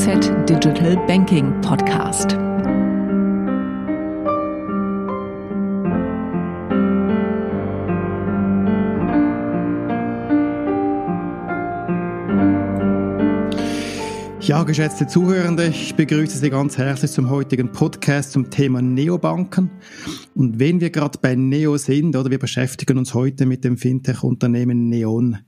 IFZ Digital Banking Podcast. Ja, geschätzte Zuhörende, ich begrüße Sie ganz herzlich zum heutigen Podcast zum Thema Neobanken. Und wenn wir gerade bei Neo sind, oder wir beschäftigen uns heute mit dem Fintech-Unternehmen Neon.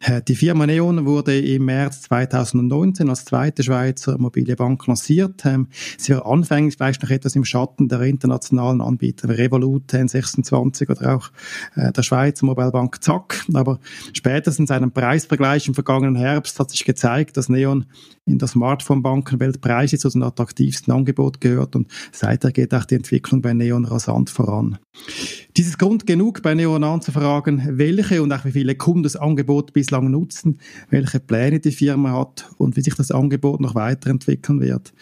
Äh, die Firma Neon wurde im März 2019 als zweite Schweizer mobile Bank lanciert. Ähm, sie war anfänglich vielleicht noch etwas im Schatten der internationalen Anbieter Revolut, N26 oder auch äh, der Schweizer Mobile Bank Zack. Aber spätestens einem Preisvergleich im vergangenen Herbst hat sich gezeigt, dass Neon in der Smartphone-Bankenwelt preislich zu den attraktivsten Angeboten gehört und seither geht auch die Entwicklung bei Neon rasant voran. Dies ist Grund genug, bei Neon anzufragen, welche und auch wie viele Kunden das Angebot bislang nutzen, welche Pläne die Firma hat und wie sich das Angebot noch weiterentwickeln wird.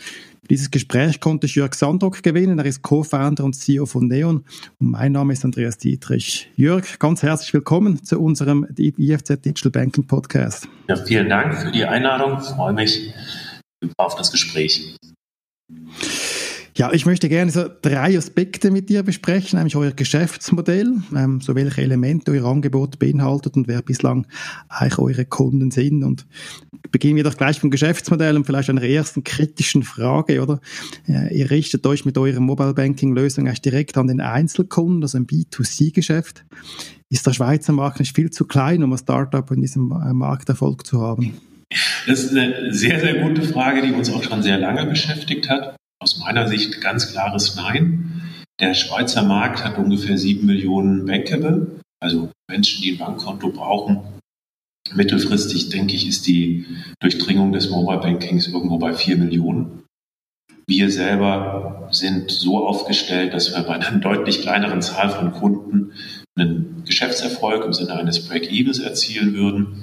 Dieses Gespräch konnte Jörg Sandrock gewinnen. Er ist Co-Founder und CEO von Neon. Und mein Name ist Andreas Dietrich. Jörg, ganz herzlich willkommen zu unserem IFZ Digital Banking Podcast. Ja, vielen Dank für die Einladung. Ich freue mich auf das Gespräch. Ja, ich möchte gerne so drei Aspekte mit dir besprechen, nämlich euer Geschäftsmodell, ähm, so welche Elemente euer Angebot beinhaltet und wer bislang eigentlich eure Kunden sind. Und beginnen wir doch gleich vom Geschäftsmodell und vielleicht einer ersten kritischen Frage, oder? Äh, ihr richtet euch mit eurer Mobile Banking Lösung eigentlich direkt an den Einzelkunden, also ein B2C-Geschäft. Ist der Schweizer Markt nicht viel zu klein, um ein Startup in diesem äh, Markt Erfolg zu haben? Das ist eine sehr, sehr gute Frage, die uns auch schon sehr lange beschäftigt hat meiner Sicht ganz klares Nein. Der Schweizer Markt hat ungefähr sieben Millionen Bankable, also Menschen, die ein Bankkonto brauchen. Mittelfristig, denke ich, ist die Durchdringung des Mobile Bankings irgendwo bei vier Millionen. Wir selber sind so aufgestellt, dass wir bei einer deutlich kleineren Zahl von Kunden einen Geschäftserfolg im Sinne eines Break-Evens erzielen würden.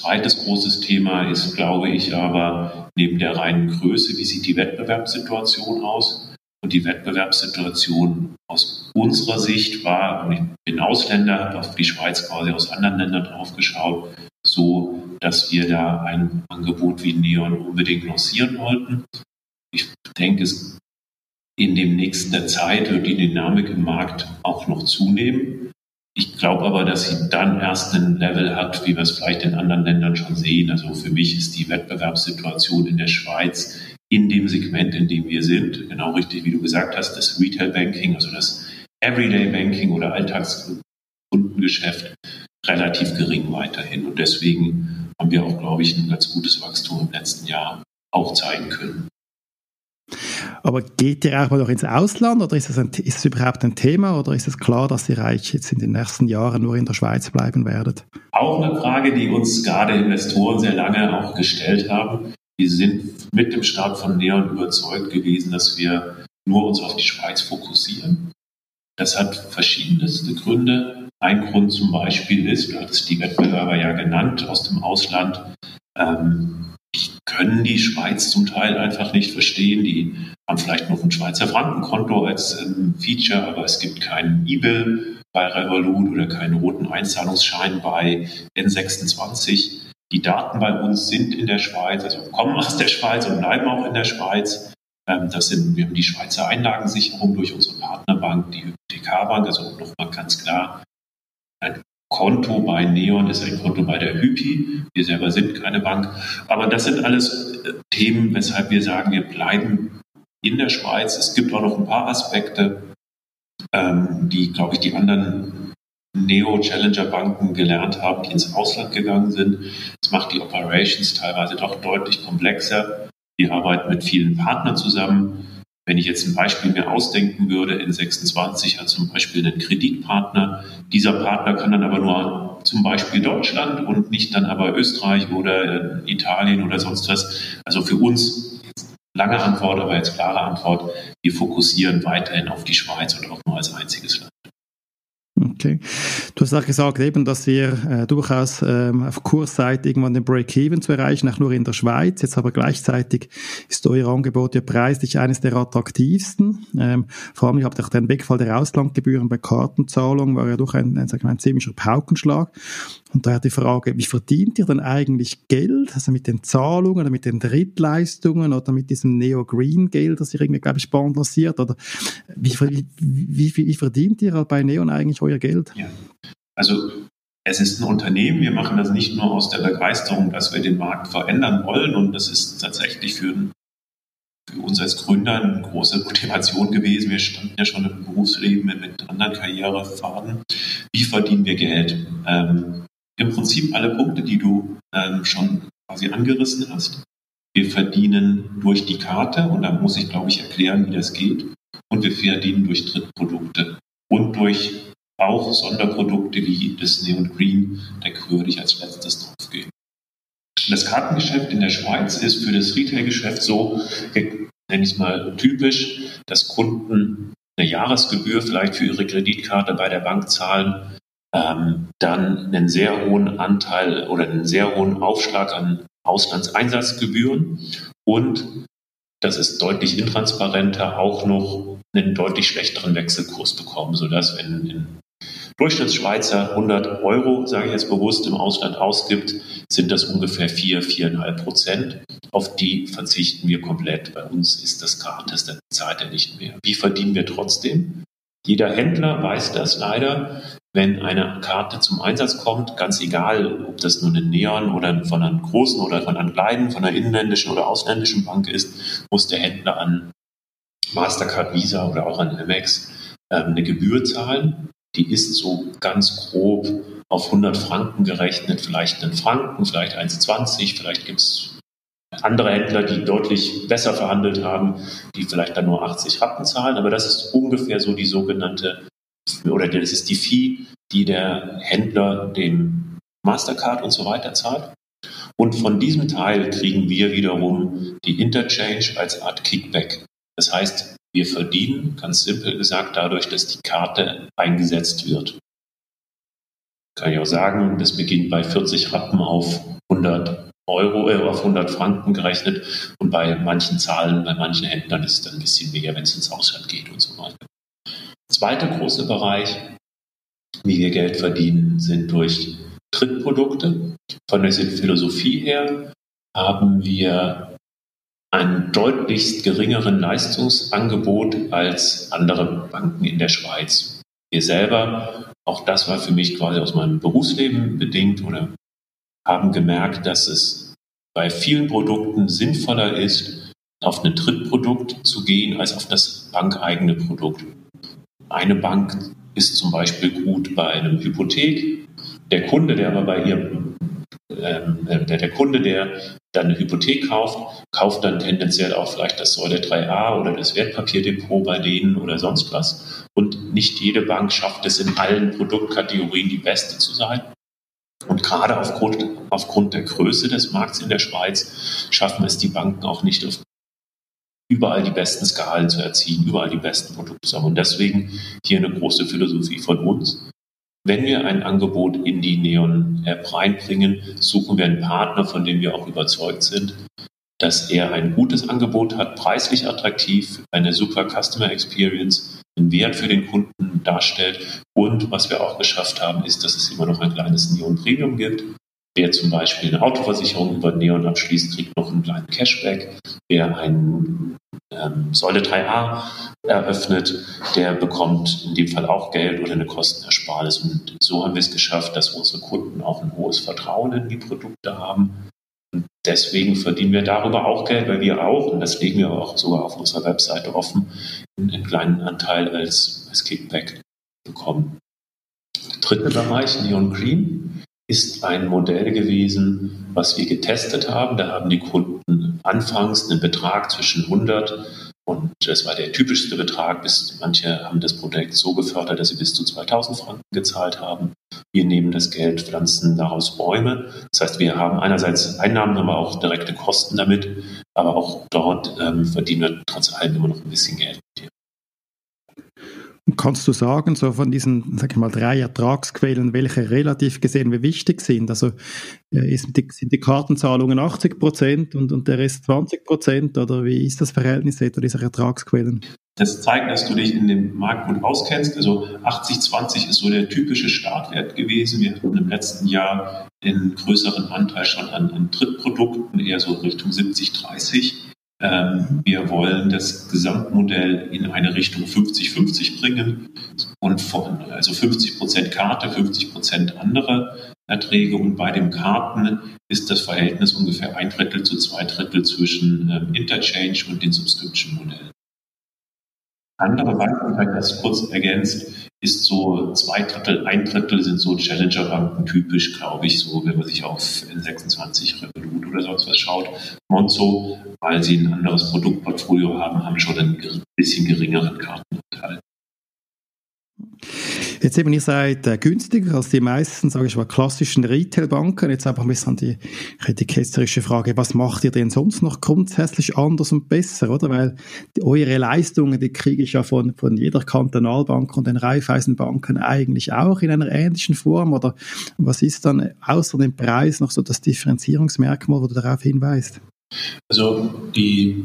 Zweites großes Thema ist, glaube ich, aber neben der reinen Größe, wie sieht die Wettbewerbssituation aus? Und die Wettbewerbssituation aus unserer Sicht war, und ich bin Ausländer, habe auf die Schweiz quasi aus anderen Ländern draufgeschaut, so, dass wir da ein Angebot wie Neon unbedingt lancieren wollten. Ich denke, es in dem nächsten Zeit wird die Dynamik im Markt auch noch zunehmen. Ich glaube aber, dass sie dann erst ein Level hat, wie wir es vielleicht in anderen Ländern schon sehen. Also für mich ist die Wettbewerbssituation in der Schweiz in dem Segment, in dem wir sind, genau richtig, wie du gesagt hast, das Retail Banking, also das Everyday Banking oder Alltagskundengeschäft relativ gering weiterhin. Und deswegen haben wir auch, glaube ich, ein ganz gutes Wachstum im letzten Jahr auch zeigen können. Aber geht ihr auch mal noch ins Ausland oder ist es, ein, ist es überhaupt ein Thema oder ist es klar, dass ihr Reich jetzt in den nächsten Jahren nur in der Schweiz bleiben werdet? Auch eine Frage, die uns gerade Investoren sehr lange auch gestellt haben. Wir sind mit dem Start von Neon überzeugt gewesen, dass wir nur uns auf die Schweiz fokussieren. Das hat verschiedenste Gründe. Ein Grund zum Beispiel ist, du hattest die Wettbewerber ja genannt aus dem Ausland, ähm, die können die Schweiz zum Teil einfach nicht verstehen. Die haben vielleicht noch ein Schweizer Frankenkonto als ähm, Feature, aber es gibt keinen E-Bill bei Revolut oder keinen roten Einzahlungsschein bei N26. Die Daten bei uns sind in der Schweiz, also kommen aus der Schweiz und bleiben auch in der Schweiz. Ähm, das sind, wir haben die Schweizer Einlagensicherung durch unsere Partnerbank, die Hypothekarbank, also nochmal ganz klar ein Konto bei Neon ist ein Konto bei der Hypi. Wir selber sind keine Bank. Aber das sind alles äh, Themen, weshalb wir sagen, wir bleiben in der Schweiz. Es gibt auch noch ein paar Aspekte, ähm, die, glaube ich, die anderen Neo-Challenger-Banken gelernt haben, die ins Ausland gegangen sind. Das macht die Operations teilweise doch deutlich komplexer. Wir arbeiten mit vielen Partnern zusammen. Wenn ich jetzt ein Beispiel mir ausdenken würde, in 26 hat zum Beispiel einen Kreditpartner. Dieser Partner kann dann aber nur zum Beispiel Deutschland und nicht dann aber Österreich oder äh, Italien oder sonst was. Also für uns lange Antwort, aber jetzt klare Antwort. Wir fokussieren weiterhin auf die Schweiz und auch nur als einziges Land. Okay. Du hast auch gesagt, eben, dass ihr äh, durchaus ähm, auf Kurs seid, irgendwann den Break-Even zu erreichen, auch nur in der Schweiz. Jetzt aber gleichzeitig ist euer Angebot ja preislich eines der attraktivsten. Ähm, vor allem, ihr habt auch den Wegfall der Auslandgebühren bei Kartenzahlung, war ja doch ein, ein, ein ziemlicher Paukenschlag. Und daher die Frage, wie verdient ihr denn eigentlich Geld? Also mit den Zahlungen oder mit den Drittleistungen oder mit diesem Neo-Green-Geld, das ihr irgendwie, glaube ich, spannend lanciert? Oder wie, wie, wie, wie verdient ihr bei Neon eigentlich euer Geld? Ja. Also es ist ein Unternehmen, wir machen das nicht nur aus der Begeisterung, dass wir den Markt verändern wollen und das ist tatsächlich für, für uns als Gründer eine große Motivation gewesen. Wir standen ja schon im Berufsleben mit, mit anderen Karrierefaden. Wie verdienen wir Geld? Ähm, Im Prinzip alle Punkte, die du ähm, schon quasi angerissen hast. Wir verdienen durch die Karte und da muss ich, glaube ich, erklären, wie das geht. Und wir verdienen durch Drittprodukte und durch auch Sonderprodukte wie das Neon Green, da würde ich als letztes drauf gehen. Das Kartengeschäft in der Schweiz ist für das Retailgeschäft so, nenne ich es mal typisch, dass Kunden eine Jahresgebühr vielleicht für ihre Kreditkarte bei der Bank zahlen, ähm, dann einen sehr hohen Anteil oder einen sehr hohen Aufschlag an Auslandseinsatzgebühren und das ist deutlich intransparenter, auch noch einen deutlich schlechteren Wechselkurs bekommen, sodass wenn in Durchschnittsschweizer 100 Euro, sage ich jetzt bewusst, im Ausland ausgibt, sind das ungefähr 4, 4,5 Prozent. Auf die verzichten wir komplett. Bei uns ist das gratis, da zahlt er nicht mehr. Wie verdienen wir trotzdem? Jeder Händler weiß das leider. Wenn eine Karte zum Einsatz kommt, ganz egal, ob das nur eine Neon oder von einer großen oder von einer kleinen, von einer inländischen oder ausländischen Bank ist, muss der Händler an Mastercard, Visa oder auch an Amex ähm, eine Gebühr zahlen. Die ist so ganz grob auf 100 Franken gerechnet, vielleicht einen Franken, vielleicht 1,20, vielleicht gibt es andere Händler, die deutlich besser verhandelt haben, die vielleicht dann nur 80 Rappen zahlen, aber das ist ungefähr so die sogenannte, oder das ist die Fee, die der Händler dem Mastercard und so weiter zahlt. Und von diesem Teil kriegen wir wiederum die Interchange als Art Kickback. Das heißt, wir verdienen, ganz simpel gesagt, dadurch, dass die Karte eingesetzt wird. Kann ich auch sagen, das beginnt bei 40 Rappen auf 100 Euro, äh, auf 100 Franken gerechnet und bei manchen Zahlen, bei manchen Händlern ist es dann ein bisschen mehr, wenn es ins Ausland geht und so weiter. Zweiter großer Bereich, wie wir Geld verdienen, sind durch Trittprodukte. Von der Philosophie her haben wir ein deutlichst geringeren Leistungsangebot als andere Banken in der Schweiz. Wir selber, auch das war für mich quasi aus meinem Berufsleben bedingt oder haben gemerkt, dass es bei vielen Produkten sinnvoller ist, auf ein Drittprodukt zu gehen, als auf das bankeigene Produkt. Eine Bank ist zum Beispiel gut bei einem Hypothek. Der Kunde, der aber bei ihr ähm, der, der, Kunde, der dann eine Hypothek kauft, kauft dann tendenziell auch vielleicht das Säule 3a oder das Wertpapierdepot bei denen oder sonst was. Und nicht jede Bank schafft es in allen Produktkategorien die beste zu sein. Und gerade aufgrund, aufgrund der Größe des Markts in der Schweiz schaffen es die Banken auch nicht, auf überall die besten Skalen zu erzielen, überall die besten Produkte zu haben. Und deswegen hier eine große Philosophie von uns. Wenn wir ein Angebot in die Neon-App reinbringen, suchen wir einen Partner, von dem wir auch überzeugt sind, dass er ein gutes Angebot hat, preislich attraktiv, eine super Customer Experience, einen Wert für den Kunden darstellt. Und was wir auch geschafft haben, ist, dass es immer noch ein kleines Neon Premium gibt. Wer zum Beispiel eine Autoversicherung über Neon abschließt, kriegt noch einen kleinen Cashback. Wer ein ähm, Säule 3a eröffnet, der bekommt in dem Fall auch Geld oder eine Kostenersparnis. Und so haben wir es geschafft, dass unsere Kunden auch ein hohes Vertrauen in die Produkte haben. Und deswegen verdienen wir darüber auch Geld, weil wir auch, und das legen wir auch sogar auf unserer Webseite offen, einen kleinen Anteil als, als Kickback bekommen. Der dritte Bereich, Neon Green, ist ein Modell gewesen, was wir getestet haben. Da haben die Kunden anfangs einen Betrag zwischen 100 und das war der typischste Betrag. Bis, manche haben das Projekt so gefördert, dass sie bis zu 2000 Franken gezahlt haben. Wir nehmen das Geld, pflanzen daraus Bäume. Das heißt, wir haben einerseits Einnahmen, aber auch direkte Kosten damit. Aber auch dort ähm, verdienen wir trotz allem immer noch ein bisschen Geld. Kannst du sagen, so von diesen, sag ich mal, drei Ertragsquellen, welche relativ gesehen wie wichtig sind? Also äh, ist sind die Kartenzahlungen 80 Prozent und, und der Rest 20 Prozent oder wie ist das Verhältnis dieser Ertragsquellen? Das zeigt, dass du dich in dem Markt gut auskennst. Also 80-20 ist so der typische Startwert gewesen. Wir hatten im letzten Jahr den größeren Anteil schon an, an Drittprodukten, eher so Richtung 70-30. Ähm, wir wollen das Gesamtmodell in eine Richtung 50-50 bringen und von, also 50 Prozent Karte, 50 Prozent andere Erträge. Und bei den Karten ist das Verhältnis ungefähr ein Drittel zu zwei Drittel zwischen ähm, Interchange und den Subscription-Modellen. Andere Banken, vielleicht das kurz ergänzt, ist so zwei Drittel, ein Drittel sind so Challenger-Banken typisch, glaube ich, so, wenn man sich auf N26 Oder sonst was schaut. Monzo, weil sie ein anderes Produktportfolio haben, haben schon einen bisschen geringeren Kartenanteil. Jetzt eben, ihr seid äh, günstiger als die meisten, sage ich mal, klassischen Retailbanken. Jetzt einfach ein bisschen die, die ketzerische Frage, was macht ihr denn sonst noch grundsätzlich anders und besser, oder? Weil die, eure Leistungen, die kriege ich ja von, von jeder Kantonalbank und den Raiffeisenbanken eigentlich auch in einer ähnlichen Form, oder was ist dann außer dem Preis noch so das Differenzierungsmerkmal, wo du darauf hinweist? Also die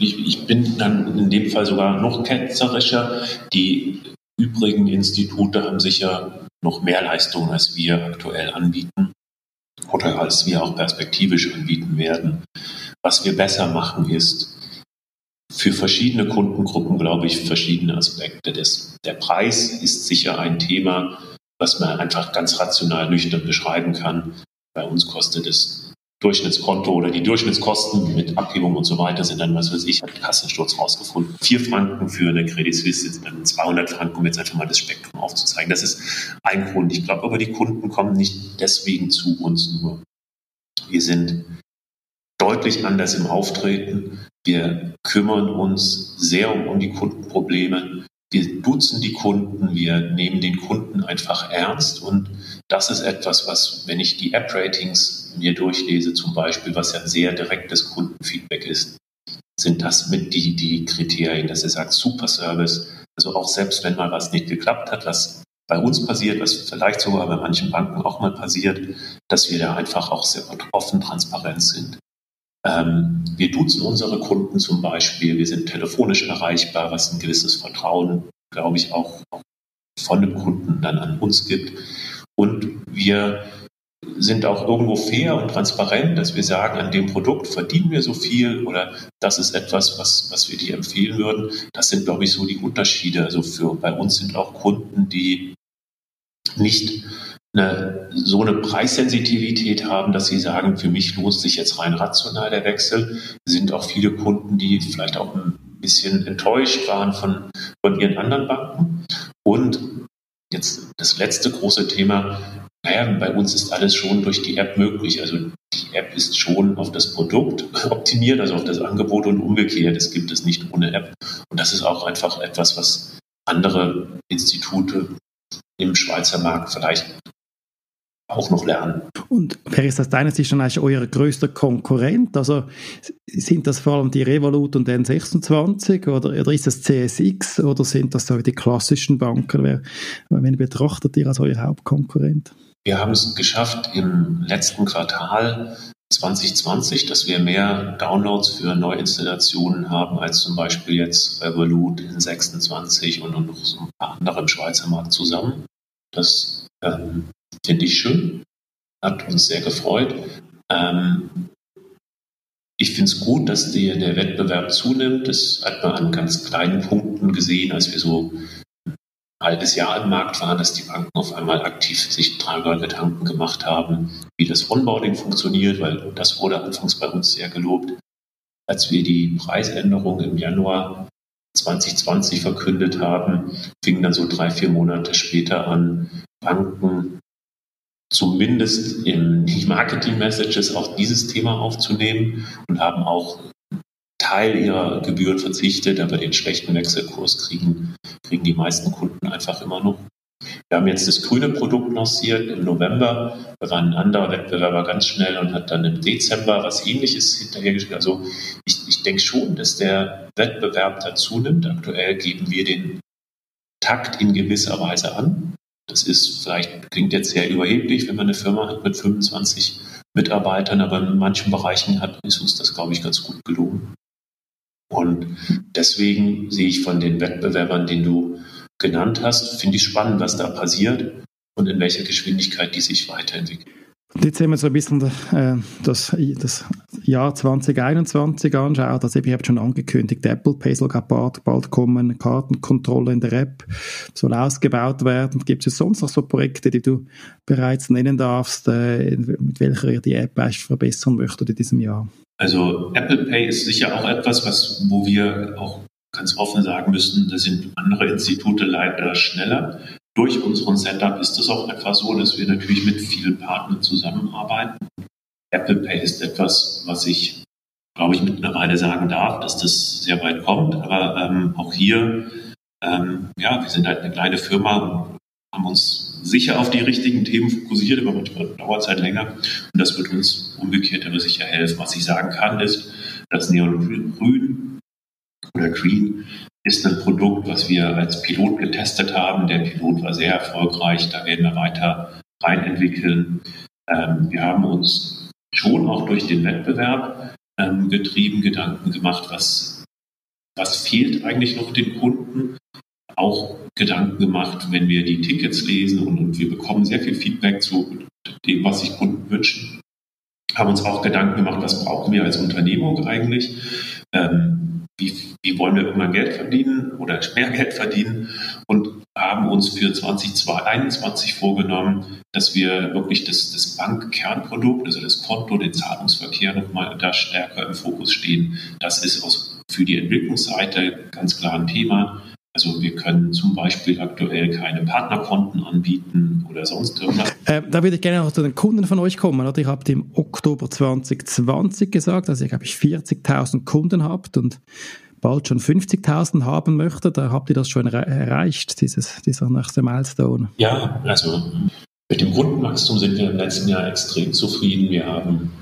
ich, ich, bin dann in dem Fall sogar noch ketzerischer. Die übrigen Institute haben sicher noch mehr Leistungen, als wir aktuell anbieten oder als wir auch perspektivisch anbieten werden. Was wir besser machen ist, für verschiedene Kundengruppen, glaube ich, verschiedene Aspekte. Des, der Preis ist sicher ein Thema, was man einfach ganz rational nüchtern beschreiben kann. Bei uns kostet es Durchschnittskonto oder die Durchschnittskosten mit Abhebung und so weiter sind dann, was weiß ich, hat Kassensturz rausgefunden. Vier Franken für eine Credit Suisse sind dann 200 Franken, um jetzt einfach mal das Spektrum aufzuzeigen. Das ist ein Grund. Ich glaube aber, die Kunden kommen nicht deswegen zu uns nur. Wir sind deutlich anders im Auftreten. Wir kümmern uns sehr um die Kundenprobleme. Wir duzen die Kunden, wir nehmen den Kunden einfach ernst und das ist etwas, was, wenn ich die App-Ratings mir durchlese, zum Beispiel, was ja ein sehr direktes Kundenfeedback ist, sind das mit die, die Kriterien, dass er sagt, super Service. Also auch selbst wenn mal was nicht geklappt hat, was bei uns passiert, was vielleicht sogar bei manchen Banken auch mal passiert, dass wir da einfach auch sehr offen, transparent sind. Ähm, wir duzen unsere Kunden zum Beispiel, wir sind telefonisch erreichbar, was ein gewisses Vertrauen, glaube ich, auch, auch von dem Kunden dann an uns gibt. Und wir sind auch irgendwo fair und transparent, dass wir sagen, an dem Produkt verdienen wir so viel oder das ist etwas, was, was wir dir empfehlen würden. Das sind, glaube ich, so die Unterschiede. Also für, bei uns sind auch Kunden, die nicht eine, so eine Preissensitivität haben, dass sie sagen, für mich lohnt sich jetzt rein rational der Wechsel. Es sind auch viele Kunden, die vielleicht auch ein bisschen enttäuscht waren von, von ihren anderen Banken. Und Jetzt das letzte große Thema. Naja, bei uns ist alles schon durch die App möglich. Also die App ist schon auf das Produkt optimiert, also auf das Angebot und umgekehrt. Es gibt es nicht ohne App. Und das ist auch einfach etwas, was andere Institute im Schweizer Markt vielleicht auch noch lernen. Und wer ist aus deiner Sicht dann eigentlich euer größter Konkurrent? Also sind das vor allem die Revolut und N26 oder, oder ist das CSX oder sind das so die klassischen Banken? Wer, wen betrachtet ihr als euer Hauptkonkurrent? Wir haben es geschafft im letzten Quartal 2020, dass wir mehr Downloads für Neuinstallationen haben als zum Beispiel jetzt Revolut in 26 und noch so ein paar andere im Schweizer Markt zusammen. Das ähm, Finde ich schön. Hat uns sehr gefreut. Ähm, ich finde es gut, dass die, der Wettbewerb zunimmt. Das hat man an ganz kleinen Punkten gesehen, als wir so ein halbes Jahr im Markt waren, dass die Banken auf einmal aktiv sich dreimal Gedanken gemacht haben, wie das Onboarding funktioniert, weil das wurde anfangs bei uns sehr gelobt. Als wir die Preisänderung im Januar 2020 verkündet haben, fingen dann so drei, vier Monate später an, Banken zumindest in die Marketing-Messages auch dieses Thema aufzunehmen und haben auch Teil ihrer Gebühren verzichtet, aber den schlechten Wechselkurs kriegen, kriegen die meisten Kunden einfach immer noch. Wir haben jetzt das grüne Produkt lanciert im November. Da war ein anderer Wettbewerber ganz schnell und hat dann im Dezember was ähnliches hinterhergeschrieben. Also ich, ich denke schon, dass der Wettbewerb dazu nimmt. Aktuell geben wir den Takt in gewisser Weise an. Das ist vielleicht, klingt jetzt sehr überheblich, wenn man eine Firma hat mit 25 Mitarbeitern, aber in manchen Bereichen hat, ist uns das, glaube ich, ganz gut gelungen. Und deswegen sehe ich von den Wettbewerbern, den du genannt hast, finde ich spannend, was da passiert und in welcher Geschwindigkeit die sich weiterentwickeln. Jetzt sehen wir so ein bisschen äh, das, das Jahr 2021 anschauen. Also ich habe schon angekündigt, Apple Pay soll bald, bald kommen, Kartenkontrolle in der App soll ausgebaut werden. Gibt es sonst noch so Projekte, die du bereits nennen darfst, äh, mit welcher ihr die App verbessern möchtet in diesem Jahr? Also Apple Pay ist sicher auch etwas, was, wo wir auch ganz offen sagen müssen, da sind andere Institute leider schneller. Durch unseren Setup ist es auch einfach so, dass wir natürlich mit vielen Partnern zusammenarbeiten. Apple Pay ist etwas, was ich, glaube ich, mittlerweile sagen darf, dass das sehr weit kommt. Aber ähm, auch hier, ähm, ja, wir sind halt eine kleine Firma haben uns sicher auf die richtigen Themen fokussiert, aber manchmal dauert es halt länger. Und das wird uns umgekehrt aber sicher helfen. Was ich sagen kann, ist, dass Neon Grün oder Green ist ein Produkt, was wir als Pilot getestet haben. Der Pilot war sehr erfolgreich. Da werden wir weiter rein entwickeln. Ähm, wir haben uns schon auch durch den Wettbewerb ähm, getrieben, Gedanken gemacht, was, was fehlt eigentlich noch den Kunden. Auch Gedanken gemacht, wenn wir die Tickets lesen und, und wir bekommen sehr viel Feedback zu dem, was sich Kunden wünschen. Haben uns auch Gedanken gemacht, was brauchen wir als Unternehmung eigentlich. Ähm, wie, wie wollen wir irgendwann Geld verdienen oder mehr Geld verdienen und haben uns für 2021 vorgenommen, dass wir wirklich das, das Bankkernprodukt, also das Konto, den Zahlungsverkehr nochmal da stärker im Fokus stehen. Das ist aus, für die Entwicklungsseite ganz klar ein Thema. Also wir können zum Beispiel aktuell keine Partnerkonten anbieten oder sonst irgendwas. Äh, da würde ich gerne auch zu den Kunden von euch kommen. Oder? Ich habe im Oktober 2020 gesagt, dass ihr, glaube ich, 40.000 Kunden habt und bald schon 50.000 haben möchtet. Da habt ihr das schon erreicht, dieses, dieser nächste Milestone. Ja, also mit dem Kundenwachstum sind wir im letzten Jahr extrem zufrieden. Wir haben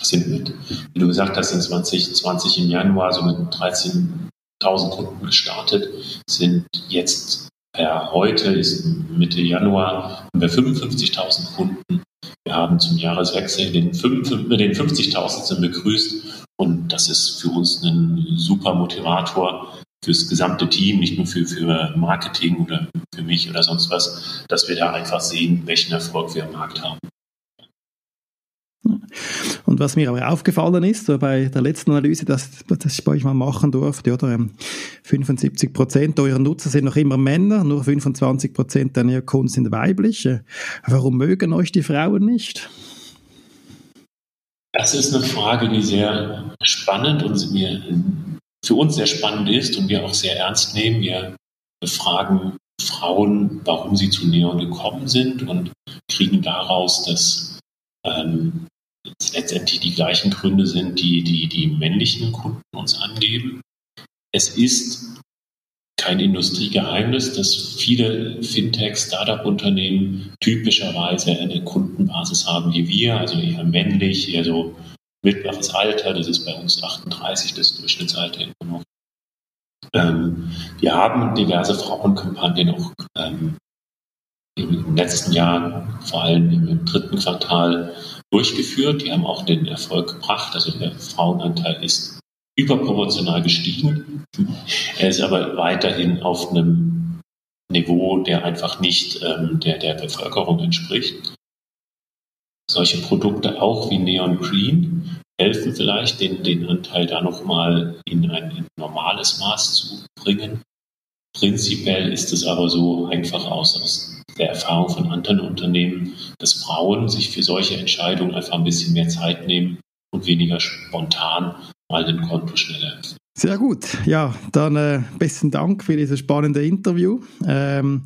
sind mit, wie du gesagt hast, in 2020 im Januar so mit 13 1000 Kunden gestartet, sind jetzt per heute, ist Mitte Januar, haben wir 55.000 Kunden. Wir haben zum Jahreswechsel den, den 50.000 begrüßt und das ist für uns ein super Motivator fürs gesamte Team, nicht nur für, für Marketing oder für mich oder sonst was, dass wir da einfach sehen, welchen Erfolg wir am Markt haben. Und was mir aber aufgefallen ist, so bei der letzten Analyse, dass, dass ich bei euch mal machen durfte, oder 75 ähm, Prozent eurer Nutzer sind noch immer Männer, nur 25 Prozent der Kunden sind weiblich. Warum mögen euch die Frauen nicht? Das ist eine Frage, die sehr spannend und mir für uns sehr spannend ist und wir auch sehr ernst nehmen. Wir befragen Frauen, warum sie zu Neon gekommen sind und kriegen daraus, dass ähm, letztendlich die gleichen Gründe sind, die, die die männlichen Kunden uns angeben. Es ist kein Industriegeheimnis, dass viele Fintech, Startup-Unternehmen typischerweise eine Kundenbasis haben wie wir, also eher männlich, eher so mittleres Alter, das ist bei uns 38, das Durchschnittsalter immer noch. Ähm, wir haben diverse Frauenkampagnen auch ähm, im letzten Jahr, vor allem im dritten Quartal, durchgeführt. Die haben auch den Erfolg gebracht. Also der Frauenanteil ist überproportional gestiegen. Er ist aber weiterhin auf einem Niveau, der einfach nicht ähm, der, der Bevölkerung entspricht. Solche Produkte auch wie Neon Green helfen vielleicht, den, den Anteil da nochmal in ein in normales Maß zu bringen. Prinzipiell ist es aber so einfach aus, aus der Erfahrung von anderen Unternehmen, dass Frauen sich für solche Entscheidungen einfach ein bisschen mehr Zeit nehmen und weniger spontan mal ein Konto schneller öffnen. Sehr gut. Ja, dann äh, besten Dank für dieses spannende Interview. Ähm,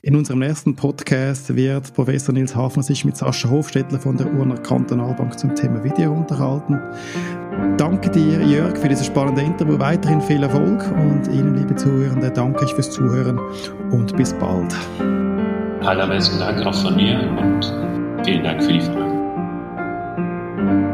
in unserem nächsten Podcast wird Professor Nils Hafner sich mit Sascha Hofstädtler von der Urner Kantonalbank zum Thema Video unterhalten. Danke dir, Jörg, für dieses spannende Interview. Weiterhin viel Erfolg und Ihnen, liebe Zuhörende, danke ich fürs Zuhören und bis bald allerbesten Dank auch von mir und vielen Dank für die Fragen.